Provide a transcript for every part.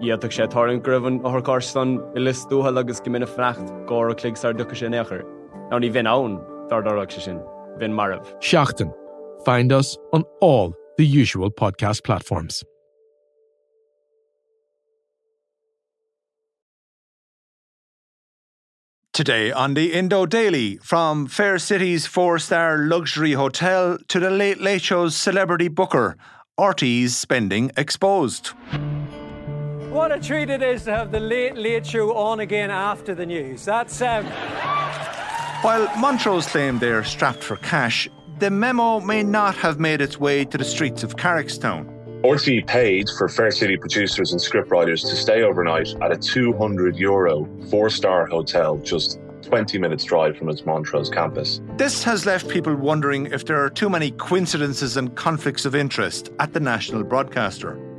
Iadach sé tarn gribhann áthcástan i listúthe agus go mina frecht gá a cligsar ducha sin éair. Ná ní bhín ann dardarach se sin, bhín marmh. Seachtain. Find us on all the usual podcast platforms. Today on the Indo Daily, from Fair City's four star luxury hotel to the Late Late Show's celebrity booker, RT's spending exposed. What a treat it is to have the Late Late Show on again after the news. That's um, While Montrose claim they're strapped for cash, the memo may not have made its way to the streets of Carrickstown. RTE paid for Fair City producers and scriptwriters to stay overnight at a 200 euro four star hotel just 20 minutes drive from its Montrose campus. This has left people wondering if there are too many coincidences and conflicts of interest at the national broadcaster.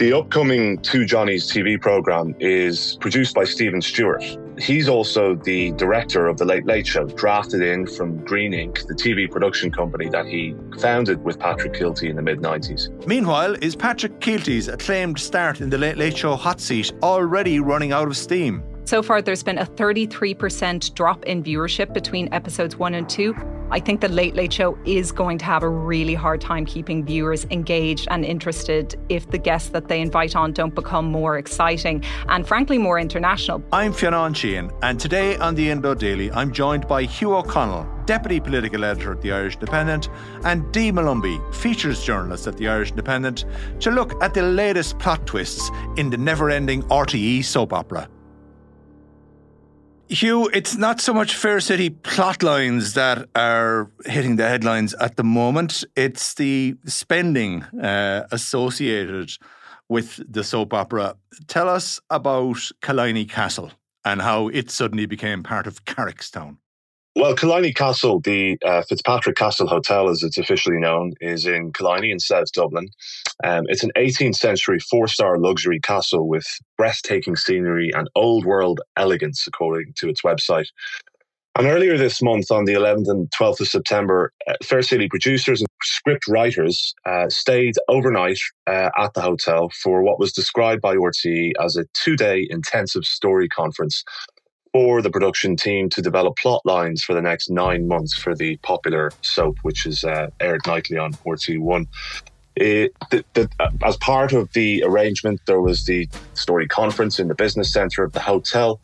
The upcoming Two Johnnies TV program is produced by Stephen Stewart. He's also the director of The Late Late Show, drafted in from Green Inc, the TV production company that he founded with Patrick Kielty in the mid 90s. Meanwhile, is Patrick Kielty's acclaimed start in the Late Late Show hot seat already running out of steam? So far, there's been a 33% drop in viewership between episodes one and two. I think the Late Late Show is going to have a really hard time keeping viewers engaged and interested if the guests that they invite on don't become more exciting and, frankly, more international. I'm Fionn Sheahan, and today on the Indo Daily, I'm joined by Hugh O'Connell, Deputy Political Editor at the Irish Independent, and Dee Molumby, Features Journalist at the Irish Independent, to look at the latest plot twists in the never ending RTE soap opera. Hugh, it's not so much Fair City plot lines that are hitting the headlines at the moment. It's the spending uh, associated with the soap opera. Tell us about Killiney Castle and how it suddenly became part of Carrickstown. Well, Killiney Castle, the uh, Fitzpatrick Castle Hotel, as it's officially known, is in Killiney in South Dublin. Um, it's an 18th century four star luxury castle with breathtaking scenery and old world elegance, according to its website. And earlier this month, on the 11th and 12th of September, uh, Fair City producers and script writers uh, stayed overnight uh, at the hotel for what was described by RTE as a two day intensive story conference for the production team to develop plot lines for the next nine months for the popular soap, which is uh, aired nightly on RT1. It, the, the, uh, as part of the arrangement, there was the story conference in the business centre of the hotel.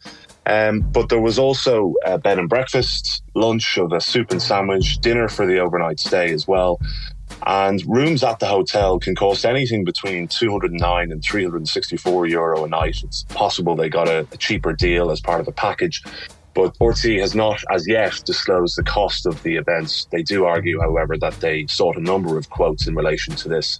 Um, but there was also a bed and breakfast, lunch of a soup and sandwich, dinner for the overnight stay as well. And rooms at the hotel can cost anything between 209 and 364 euro a night. It's possible they got a, a cheaper deal as part of a package. But RT has not as yet disclosed the cost of the events. They do argue, however, that they sought a number of quotes in relation to this.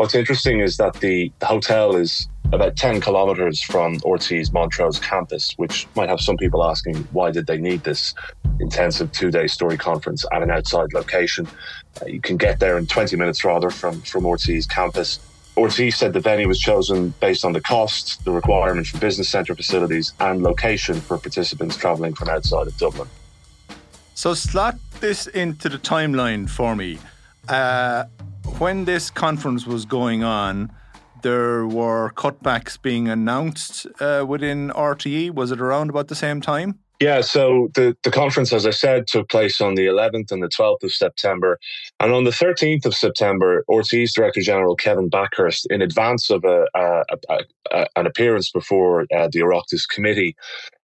What's interesting is that the, the hotel is about 10 kilometers from RT's Montrose campus, which might have some people asking why did they need this intensive two-day story conference at an outside location. Uh, you can get there in 20 minutes rather from, from RT's campus. RT said the venue was chosen based on the cost, the requirement for business centre facilities, and location for participants travelling from outside of Dublin. So, slot this into the timeline for me. Uh, when this conference was going on, there were cutbacks being announced uh, within RTE. Was it around about the same time? Yeah, so the, the conference, as I said, took place on the 11th and the 12th of September. And on the 13th of September, RTÉ's Director General Kevin Bakhurst, in advance of a, a, a, an appearance before uh, the Oireachtas Committee,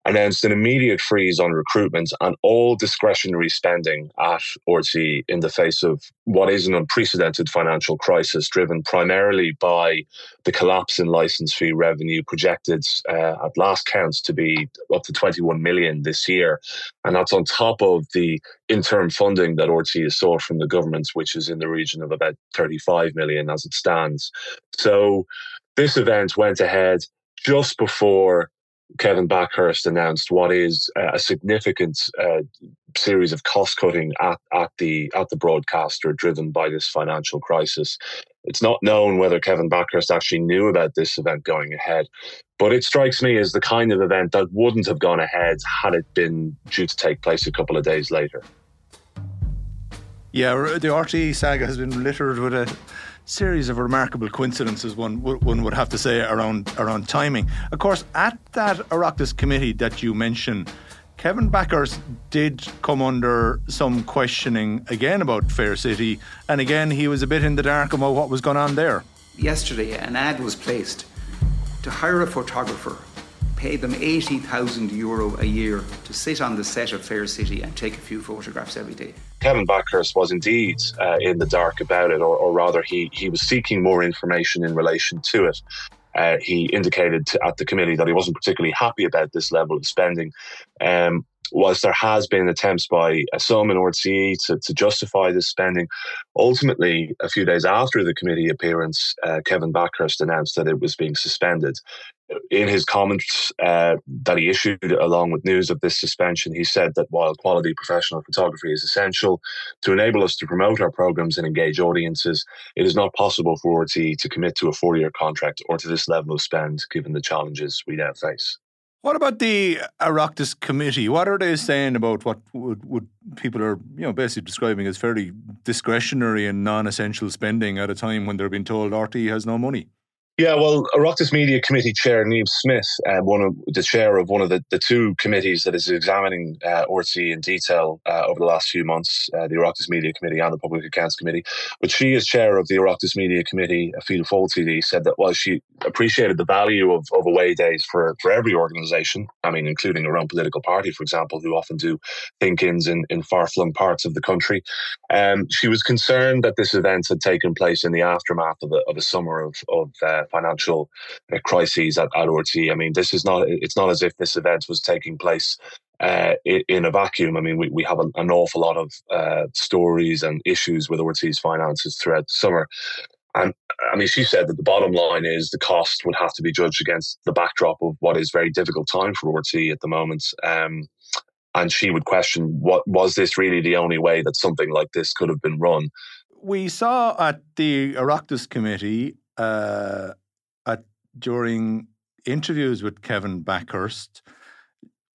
announced an immediate freeze on recruitment and all discretionary spending at RTÉ in the face of what is an unprecedented financial crisis driven primarily by the collapse in license fee revenue projected uh, at last counts to be up to 21 million this year. And that's on top of the interim funding that RTÉ has sought from the government, which is in the region of about 35 million as it stands. So this event went ahead just before Kevin Bakhurst announced what is a significant uh, series of cost cutting at, at the at the broadcaster, driven by this financial crisis. It's not known whether Kevin Bakhurst actually knew about this event going ahead, but it strikes me as the kind of event that wouldn't have gone ahead had it been due to take place a couple of days later. Yeah, the RTÉ saga has been littered with a series of remarkable coincidences. One one would have to say around around timing. Of course, at that Oireachtas committee that you mentioned, Kevin Bakhurst did come under some questioning again about Fair City, and again he was a bit in the dark about what was going on there. Yesterday, an ad was placed to hire a photographer, pay them 80,000 euro a year to sit on the set of Fair City and take a few photographs every day. Kevin Bakhurst was indeed uh, in the dark about it, or, or, rather, he, he was seeking more information in relation to it. Uh, he indicated to, at the committee that he wasn't particularly happy about this level of spending. Um, whilst there has been attempts by some in RTÉ to, to justify this spending, ultimately, a few days after the committee appearance, uh, Kevin Bakhurst announced that it was being suspended in his comments uh, that he issued along with news of this suspension, he said that while quality professional photography is essential to enable us to promote our programs and engage audiences, it is not possible for RTÉ to commit to a four year contract or to this level of spend given the challenges we now face. What about the Oireachtas committee? What are they saying about what would, would people are you know basically describing as fairly discretionary and non-essential spending at a time when they're being told RTÉ has no money? Yeah, well, Oireachtas Media Committee Chair Niamh Smyth, uh, one of the chair of one of the, the two committees that is examining uh, in detail uh, over the last few months, uh, the Oireachtas Media Committee and the Public Accounts Committee. But she, as chair of the Oireachtas Media Committee, Fianna Fáil TD, said that while she appreciated the value of, of away days for, for every organisation, I mean, including her own political party, for example, who often do think-ins in, in far-flung parts of the country, um, she was concerned that this event had taken place in the aftermath of a, of a summer of, of uh, financial uh, crises at, at RTÉ. I mean, this is not, it's not as if this event was taking place uh, in, a vacuum. I mean, we, we have an, awful lot of uh, stories and issues with RTÉ's finances throughout the summer. And I mean, she said that the bottom line is the cost would have to be judged against the backdrop of what is very difficult time for RTÉ at the moment. Um, and she would question what was this really the only way that something like this could have been run? We saw at the Oireachtas committee uh, at, during interviews with Kevin Bakhurst,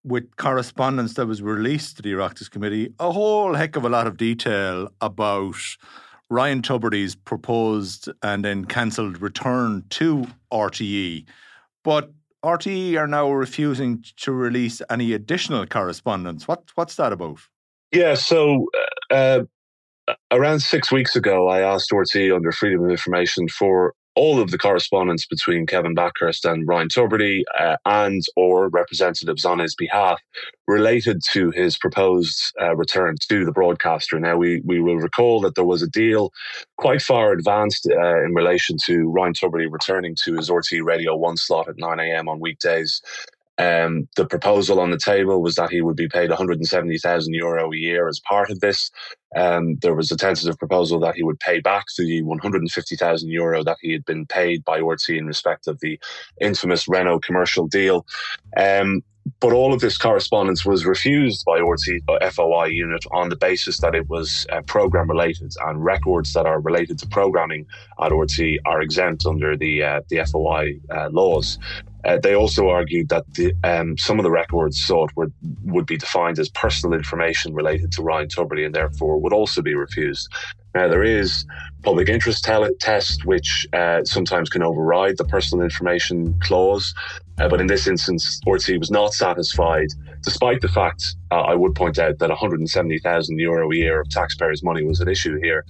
with correspondence that was released to the Oireachtas Committee, a whole heck of a lot of detail about Ryan Tubridy's proposed and then cancelled return to RTÉ. But RTÉ are now refusing to release any additional correspondence. What, what's that about? Yeah, so uh, around six weeks ago, I asked RTÉ under Freedom of Information for all of the correspondence between Kevin Bakhurst and Ryan Tubridy uh, and or representatives on his behalf related to his proposed uh, return to the broadcaster. Now, we, we will recall that there was a deal quite far advanced uh, in relation to Ryan Tubridy returning to his RTÉ Radio 1 slot at 9am on weekdays um, the proposal on the table was that he would be paid 170,000 euro a year as part of this. Um, there was a tentative proposal that he would pay back the 150,000 euro that he had been paid by RTÉ in respect of the infamous Renault commercial deal. Um, but all of this correspondence was refused by RTÉ uh, FOI unit on the basis that it was uh, program related and records that are related to programming at RTÉ are exempt under the uh, the FOI uh, laws. Uh, they also argued that the, um, some of the records sought would, would be defined as personal information related to Ryan Tubridy and therefore would also be refused. Now, there is public interest test, which uh, sometimes can override the personal information clause. Uh, but in this instance, RTE was not satisfied, despite the fact uh, I would point out that 170,000 euro a year of taxpayers' money was at issue here.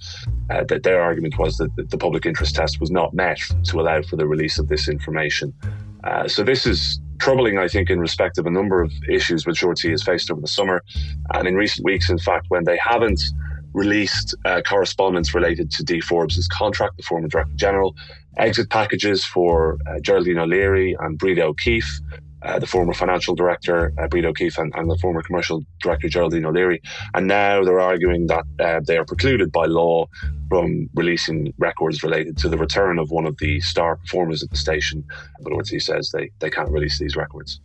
Uh, that their argument was that the public interest test was not met to allow for the release of this information. Uh, so this is troubling, I think, in respect of a number of issues which RTE has faced over the summer. And in recent weeks, in fact, when they haven't released uh, correspondence related to Dee Forbes's contract, the former Director General, exit packages for uh, Geraldine O'Leary and Breda O'Keeffe, uh, the former financial director, uh, Breda O'Keeffe, and, and, the former commercial director, Geraldine O'Leary. And now they're arguing that uh, they are precluded by law from releasing records related to the return of one of the star performers at the station. But RTE says they, they can't release these records.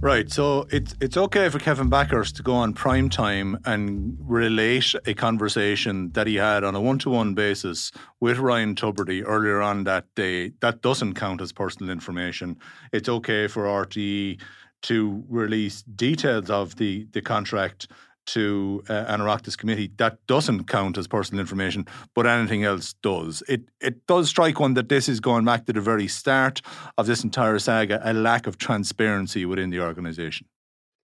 Right, so it's it's okay for Kevin Bakhurst to go on prime time and relate a conversation that he had on a one-to-one basis with Ryan Tubridy earlier on that day. That doesn't count as personal information. It's okay for RTE to release details of the the contract to uh, an Oireachtas committee, that doesn't count as personal information, but anything else does. It it does strike one that this is going back to the very start of this entire saga, a lack of transparency within the organisation.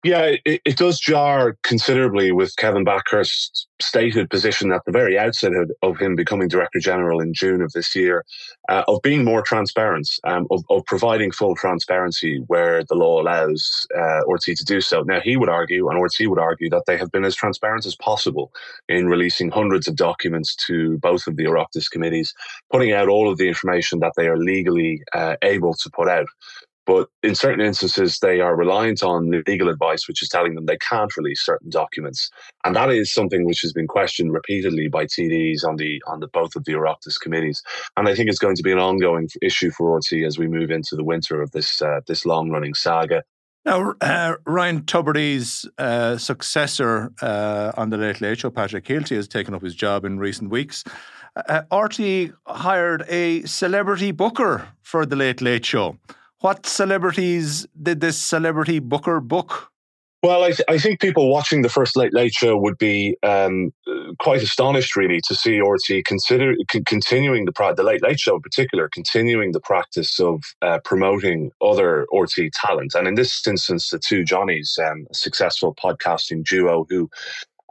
Yeah, it, it, does jar considerably with Kevin Bakhurst's stated position at the very outset of, of, him becoming Director General in June of this year, uh, of being more transparent, um, of, of, providing full transparency where the law allows uh, to do so. Now, he would argue, and RTE would argue, that they have been as transparent as possible in releasing hundreds of documents to both of the Oireachtas committees, putting out all of the information that they are legally uh, able to put out. But in certain instances, they are reliant on legal advice, which is telling them they can't release certain documents, and that is something which has been questioned repeatedly by TDs on the on the both of the Oireachtas committees. And I think it's going to be an ongoing issue for RTE as we move into the winter of this uh, this long running saga. Now, uh, Ryan Tubridy's uh, successor uh, on the Late Late Show, Patrick Kielty, has taken up his job in recent weeks. Uh, RTE hired a celebrity booker for the Late Late Show. What celebrities did this celebrity booker book? Well, I, th- I, think people watching the first Late Late Show would be um, quite astonished, really, to see RTE consider c- continuing the pra- the Late Late Show in particular, continuing the practice of uh, promoting other RTE talent, and in this instance, the two Johnnies, um, a successful podcasting duo who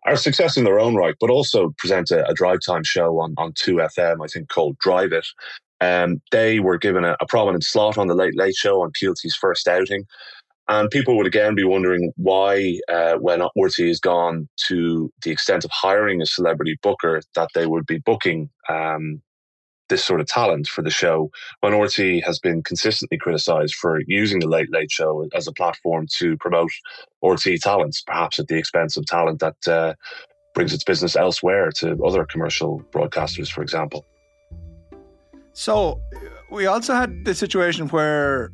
are success in their own right, but also present a, a drive time show on on Two FM, I think called Drive It, um, they were given a, a, prominent slot on the Late Late Show on Kielty's first outing. And people would again be wondering why, uh, when Orty has gone to the extent of hiring a celebrity booker, that they would be booking um, this sort of talent for the show, when Orty has been consistently criticised for using the Late Late Show as a platform to promote Orty talents, perhaps at the expense of talent that uh, brings its business elsewhere to other commercial broadcasters, for example. So we also had the situation where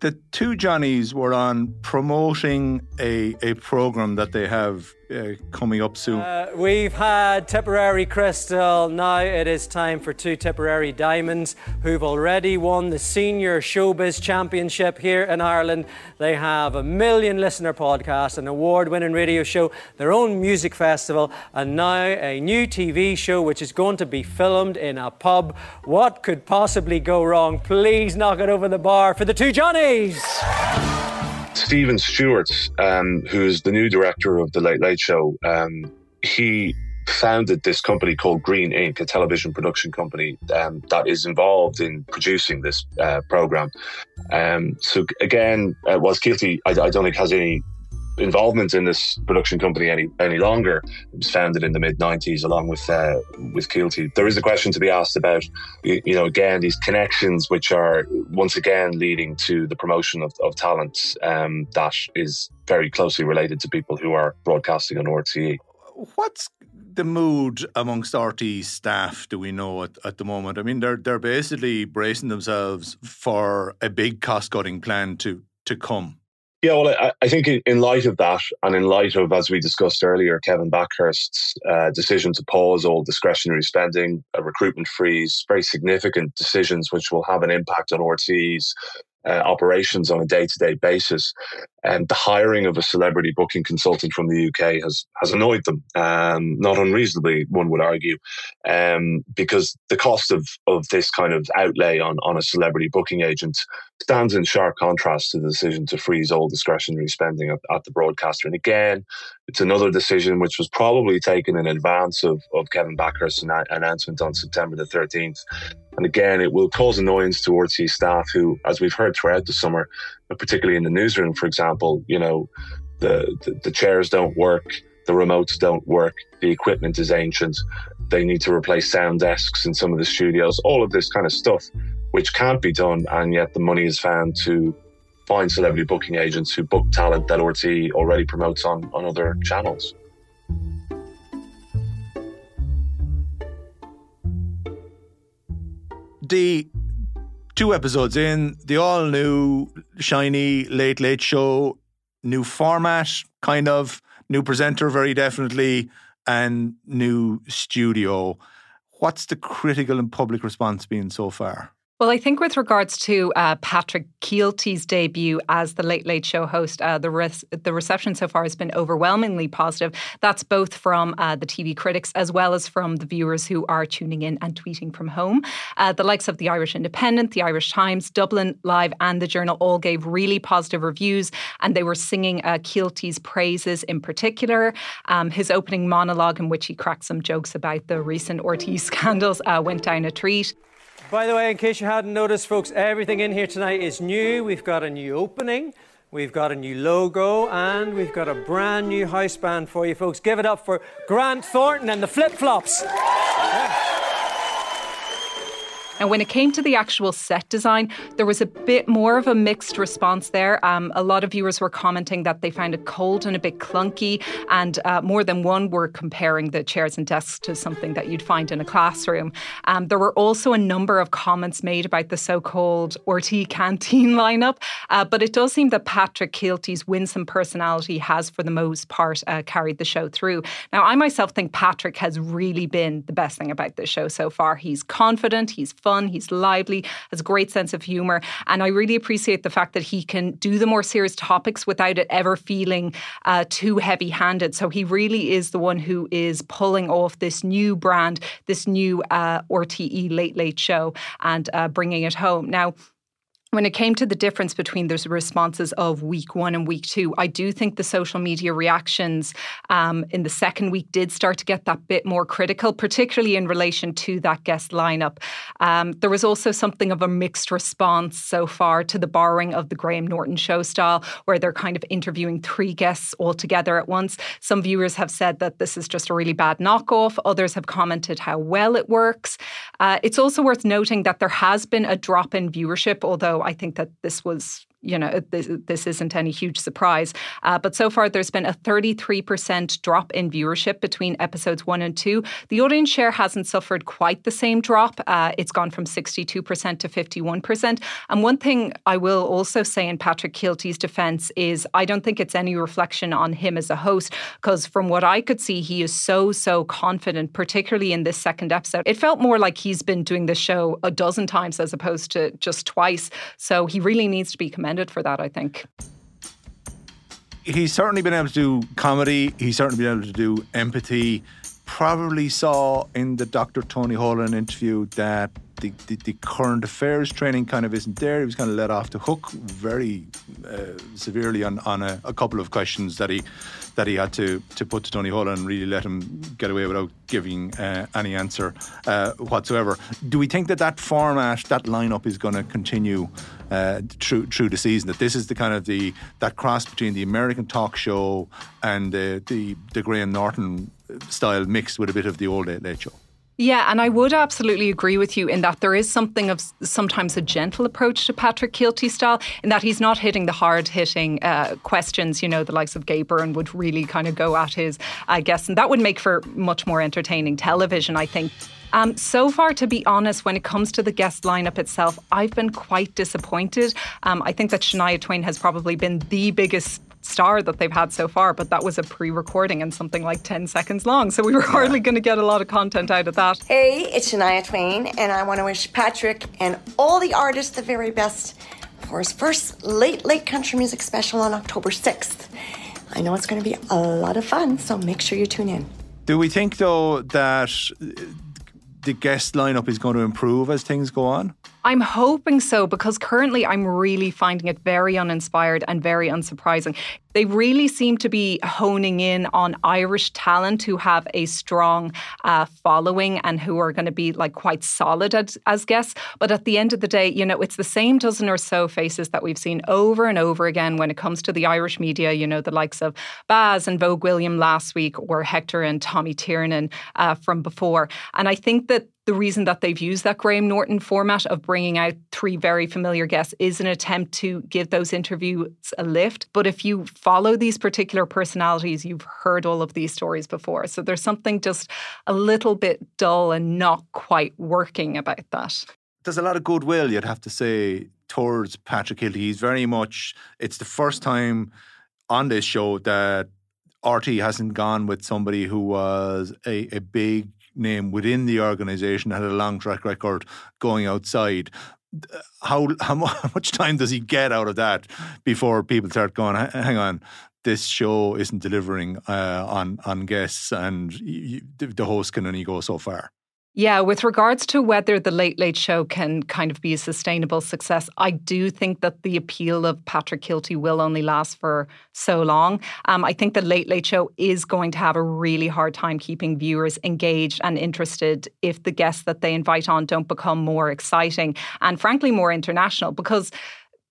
the two Johnnies were on promoting a, a program that they have uh, coming up soon? Uh, we've had Tipperary Crystal. Now it is time for two Tipperary Diamonds who've already won the Senior Showbiz Championship here in Ireland. They have a million listener podcast, an award winning radio show, their own music festival, and now a new TV show which is going to be filmed in a pub. What could possibly go wrong? Please knock it over the bar for the two Johnnies. Stephen Stewart, um, who's the new director of the Late Late Show, um, he founded this company called Green Inc., a television production company um, that is involved in producing this uh, program. Um, so again, uh, was Kielty. I, I, don't think has any involvement in this production company any any longer. It was founded in the mid '90s, along with uh, with Kielty. There is a question to be asked about, you know, again these connections, which are once again leading to the promotion of, of talent um, that is very closely related to people who are broadcasting on RTE. What's the mood amongst RTE staff do we know at, at the moment? I mean, they're they're basically bracing themselves for a big cost cutting plan to to come. Yeah, well, I, I, think in light of that, and in light of, as we discussed earlier, Kevin Bakhurst's uh, decision to pause all discretionary spending, a recruitment freeze, very significant decisions which will have an impact on RTE's uh, operations on a day to day basis. And the hiring of a celebrity booking consultant from the UK has has annoyed them, um, not unreasonably, one would argue, um, because the cost of of this kind of outlay on on a celebrity booking agent stands in sharp contrast to the decision to freeze all discretionary spending at, at the broadcaster. And again, it's another decision which was probably taken in advance of, of Kevin Bakhurst's announcement on September the 13th. And again, it will cause annoyance towards these staff who, as we've heard throughout the summer, particularly in the newsroom, for example, you know, the, the, the chairs don't work, the remotes don't work, the equipment is ancient, they need to replace sound desks in some of the studios, all of this kind of stuff, which can't be done, and yet the money is found to find celebrity booking agents who book talent that RTÉ already promotes on, on other channels. Two episodes in, the all new, shiny Late Late Show, new format, kind of, new presenter, very definitely, and new studio. What's the critical and public response been so far? Well, I think with regards to uh, Patrick Kielty's debut as the Late Late Show host, uh, the res- the reception so far has been overwhelmingly positive. That's both from uh, the TV critics as well as from the viewers who are tuning in and tweeting from home. Uh, the likes of the Irish Independent, the Irish Times, Dublin Live, and the Journal all gave really positive reviews, and they were singing uh, Kielty's praises in particular. Um, his opening monologue, in which he cracked some jokes about the recent RTÉ scandals, uh, went down a treat. By the way, in case you hadn't noticed, folks, everything in here tonight is new. We've got a new opening, we've got a new logo, and we've got a brand new house band for you, folks. Give it up for Grant Thornton and the Flip Flops. And when it came to the actual set design, there was a bit more of a mixed response there. Um, a lot of viewers were commenting that they found it cold and a bit clunky, and uh, more than one were comparing the chairs and desks to something that you'd find in a classroom. Um, there were also a number of comments made about the so called RTÉ canteen lineup, uh, but it does seem that Patrick Kielty's winsome personality has, for the most part, uh, carried the show through. Now, I myself think Patrick has really been the best thing about this show so far. He's confident, he's fun fun, he's lively, has a great sense of humor. And I really appreciate the fact that he can do the more serious topics without it ever feeling uh, too heavy handed. So he really is the one who is pulling off this new brand, this new uh, RTE Late Late Show, and uh, bringing it home. Now, when it came to the difference between those responses of week one and week two, I do think the social media reactions um, in the second week did start to get that bit more critical, particularly in relation to that guest lineup. Um, there was also something of a mixed response so far to the borrowing of the Graham Norton show style, where they're kind of interviewing three guests all together at once. Some viewers have said that this is just a really bad knockoff, others have commented how well it works. Uh, it's also worth noting that there has been a drop in viewership, although I think that this was you know, this, this isn't any huge surprise. Uh, but so far, there's been a 33% drop in viewership between episodes one and two. The audience share hasn't suffered quite the same drop. Uh, it's gone from 62% to 51%. And one thing I will also say in Patrick Kielty's defense is I don't think it's any reflection on him as a host, because from what I could see, he is so, so confident, particularly in this second episode. It felt more like he's been doing the show a dozen times as opposed to just twice. So he really needs to be commended commended for that, I think. He's certainly been able to do comedy, he's certainly been able to do empathy. Probably saw in the Dr. Tony Holohan interview that the, the, the, current affairs training kind of isn't there. He was kind of let off the hook very uh, severely on, on a, a, couple of questions that he that he had to to put to Tony Holohan and really let him get away without giving uh, any answer uh, whatsoever. Do we think that that format, that lineup, is going to continue uh, through through the season? That this is the kind of the that cross between the American talk show and the the, the Graham Norton style mixed with a bit of the old Late Late Show. Yeah, and I would absolutely agree with you in that there is something of sometimes a gentle approach to Patrick Kielty style, in that he's not hitting the hard hitting uh, questions, you know, the likes of Gay Byrne would really kind of go at his, I guess, and that would make for much more entertaining television, I think. Um, so far, to be honest, when it comes to the guest lineup itself, I've been quite disappointed. Um, I think that Shania Twain has probably been the biggest star that they've had so far, but that was a pre recording and something like 10 seconds long. So we were hardly going to get a lot of content out of that. Hey, it's Shania Twain, and I want to wish Patrick and all the artists the very best for his first late, late country music special on October 6th. I know it's going to be a lot of fun, so make sure you tune in. Do we think, though, that the guest lineup is going to improve as things go on? I'm hoping so because currently I'm really finding it very uninspired and very unsurprising. They really seem to be honing in on Irish talent who have a strong uh, following and who are going to be like quite solid as, as guests. But at the end of the day, you know, it's the same dozen or so faces that we've seen over and over again when it comes to the Irish media. You know, the likes of Baz and Vogue William last week, or Hector and Tommy Tiernan uh, from before. And I think that the reason that they've used that Graham Norton format of bringing out three very familiar guests is an attempt to give those interviews a lift. But if you follow these particular personalities, you've heard all of these stories before. So there's something just a little bit dull and not quite working about that. There's a lot of goodwill, you'd have to say, towards Patrick Kielty. He's very much, it's the first time on this show that RT hasn't gone with somebody who was a, a big name within the organisation, had a long track record going outside. How, how much time does he get out of that before people start going, hang on, this show isn't delivering uh, on on guests, and you, the host can only go so far. Yeah, with regards to whether the Late Late Show can kind of be a sustainable success, I do think that the appeal of Patrick Kielty will only last for so long. Um, I think the Late Late Show is going to have a really hard time keeping viewers engaged and interested if the guests that they invite on don't become more exciting and, frankly, more international because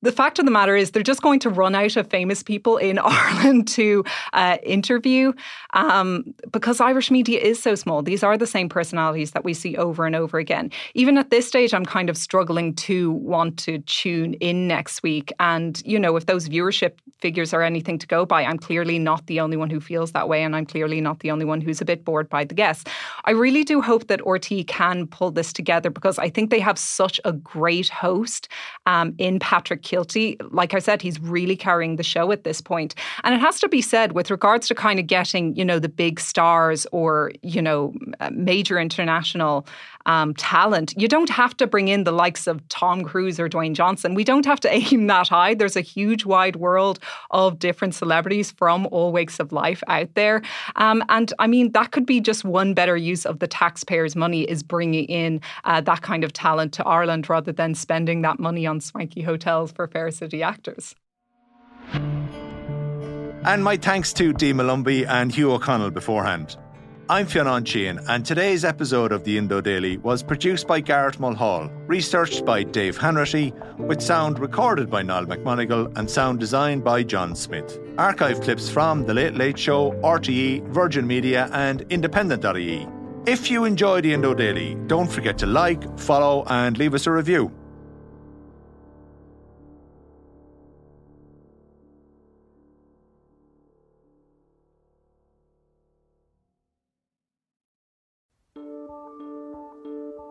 the fact of the matter is they're just going to run out of famous people in Ireland to uh, interview um, because Irish media is so small. These are the same personalities that we see over and over again. Even at this stage, I'm kind of struggling to want to tune in next week. And, you know, if those viewership figures are anything to go by, I'm clearly not the only one who feels that way. And I'm clearly not the only one who's a bit bored by the guests. I really do hope that RT can pull this together because I think they have such a great host um, in Patrick Like I said, he's really carrying the show at this point. And it has to be said, with regards to kind of getting, you know, the big stars or, you know, uh, major international um, talent, you don't have to bring in the likes of Tom Cruise or Dwayne Johnson. We don't have to aim that high. There's a huge wide world of different celebrities from all wakes of life out there. Um, and I mean, that could be just one better use of the taxpayers' money is bringing in uh, that kind of talent to Ireland rather than spending that money on swanky hotels for Fair City actors. And my thanks to Dee Molumby and Hugh O'Connell beforehand. I'm Fionn Sheahan, and today's episode of the Indo Daily was produced by Garrett Mulhall, researched by Dave Hanratty, with sound recorded by Niall McMonigal and sound designed by John Smith. Archive clips from The Late Late Show, RTE, Virgin Media, and Independent.ie. If you enjoy the Indo Daily, don't forget to like, follow, and leave us a review.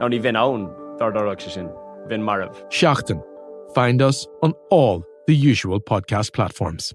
Ann dardarach se sin, bhín marmh. Find us on all the usual podcast platforms.